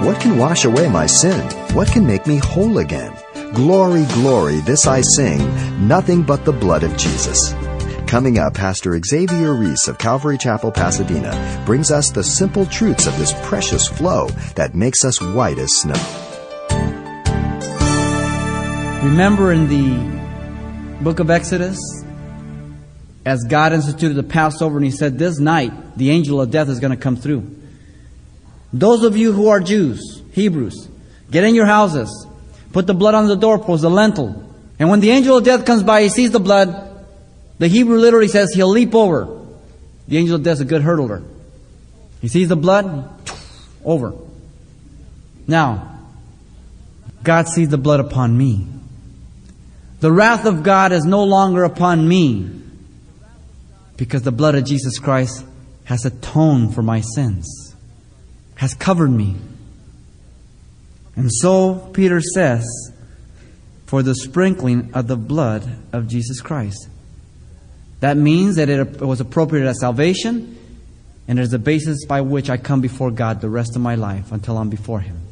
What can wash away my sin? What can make me whole again? Glory, glory, this I sing, nothing but the blood of Jesus. Coming up, Pastor Xavier Reese of Calvary Chapel, Pasadena, brings us the simple truths of this precious flow that makes us white as snow. Remember in the book of Exodus, as God instituted the Passover, and He said, This night the angel of death is going to come through. Those of you who are Jews, Hebrews, get in your houses, put the blood on the doorpost, the lintel. And when the angel of death comes by, he sees the blood. The Hebrew literally says he'll leap over. The angel of death is a good hurdler. He sees the blood, over. Now, God sees the blood upon me. The wrath of God is no longer upon me because the blood of Jesus Christ has atoned for my sins, has covered me. And so Peter says, for the sprinkling of the blood of Jesus Christ. That means that it was appropriate as salvation and it is the basis by which I come before God the rest of my life until I'm before Him.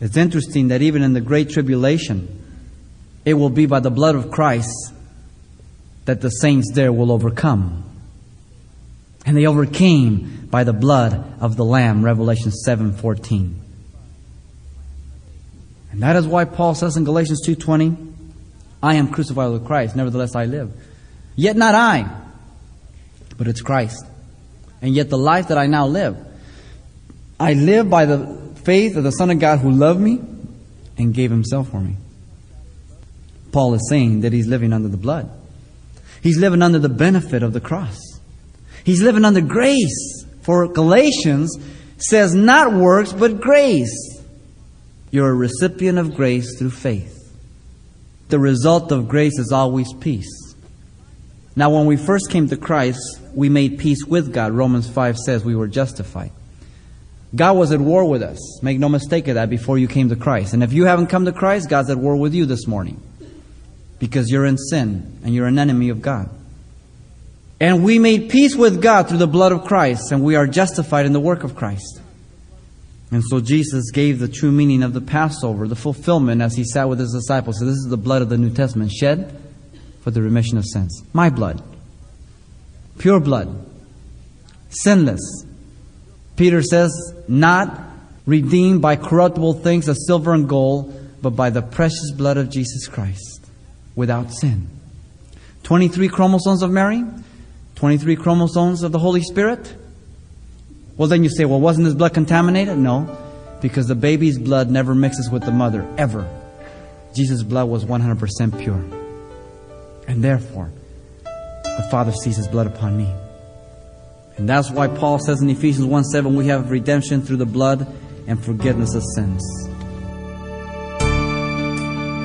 It's interesting that even in the Great Tribulation, it will be by the blood of Christ that the saints there will overcome. And they overcame by the blood of the Lamb, Revelation 7:14. And that is why Paul says in Galatians 2:20, I am crucified with Christ, nevertheless I live. Yet not I, but it's Christ. And yet the life that I now live, I live by the faith of the Son of God who loved me and gave himself for me. Paul is saying that he's living under the blood. He's living under the benefit of the cross. He's living under grace. For Galatians says not works, but grace. You're a recipient of grace through faith. The result of grace is always peace. Now, when we first came to Christ, we made peace with God. Romans 5 says we were justified. God was at war with us. Make no mistake of that before you came to Christ. And if you haven't come to Christ, God's at war with you this morning because you're in sin and you're an enemy of God. And we made peace with God through the blood of Christ, and we are justified in the work of Christ. And so Jesus gave the true meaning of the Passover, the fulfillment as he sat with his disciples. So this is the blood of the New Testament shed for the remission of sins. My blood. Pure blood. Sinless. Peter says, not redeemed by corruptible things of silver and gold, but by the precious blood of Jesus Christ, without sin. 23 chromosomes of Mary, 23 chromosomes of the Holy Spirit, well, then you say, well, wasn't his blood contaminated? No, because the baby's blood never mixes with the mother, ever. Jesus' blood was 100% pure. And therefore, the Father sees his blood upon me. And that's why Paul says in Ephesians 1 7, we have redemption through the blood and forgiveness of sins.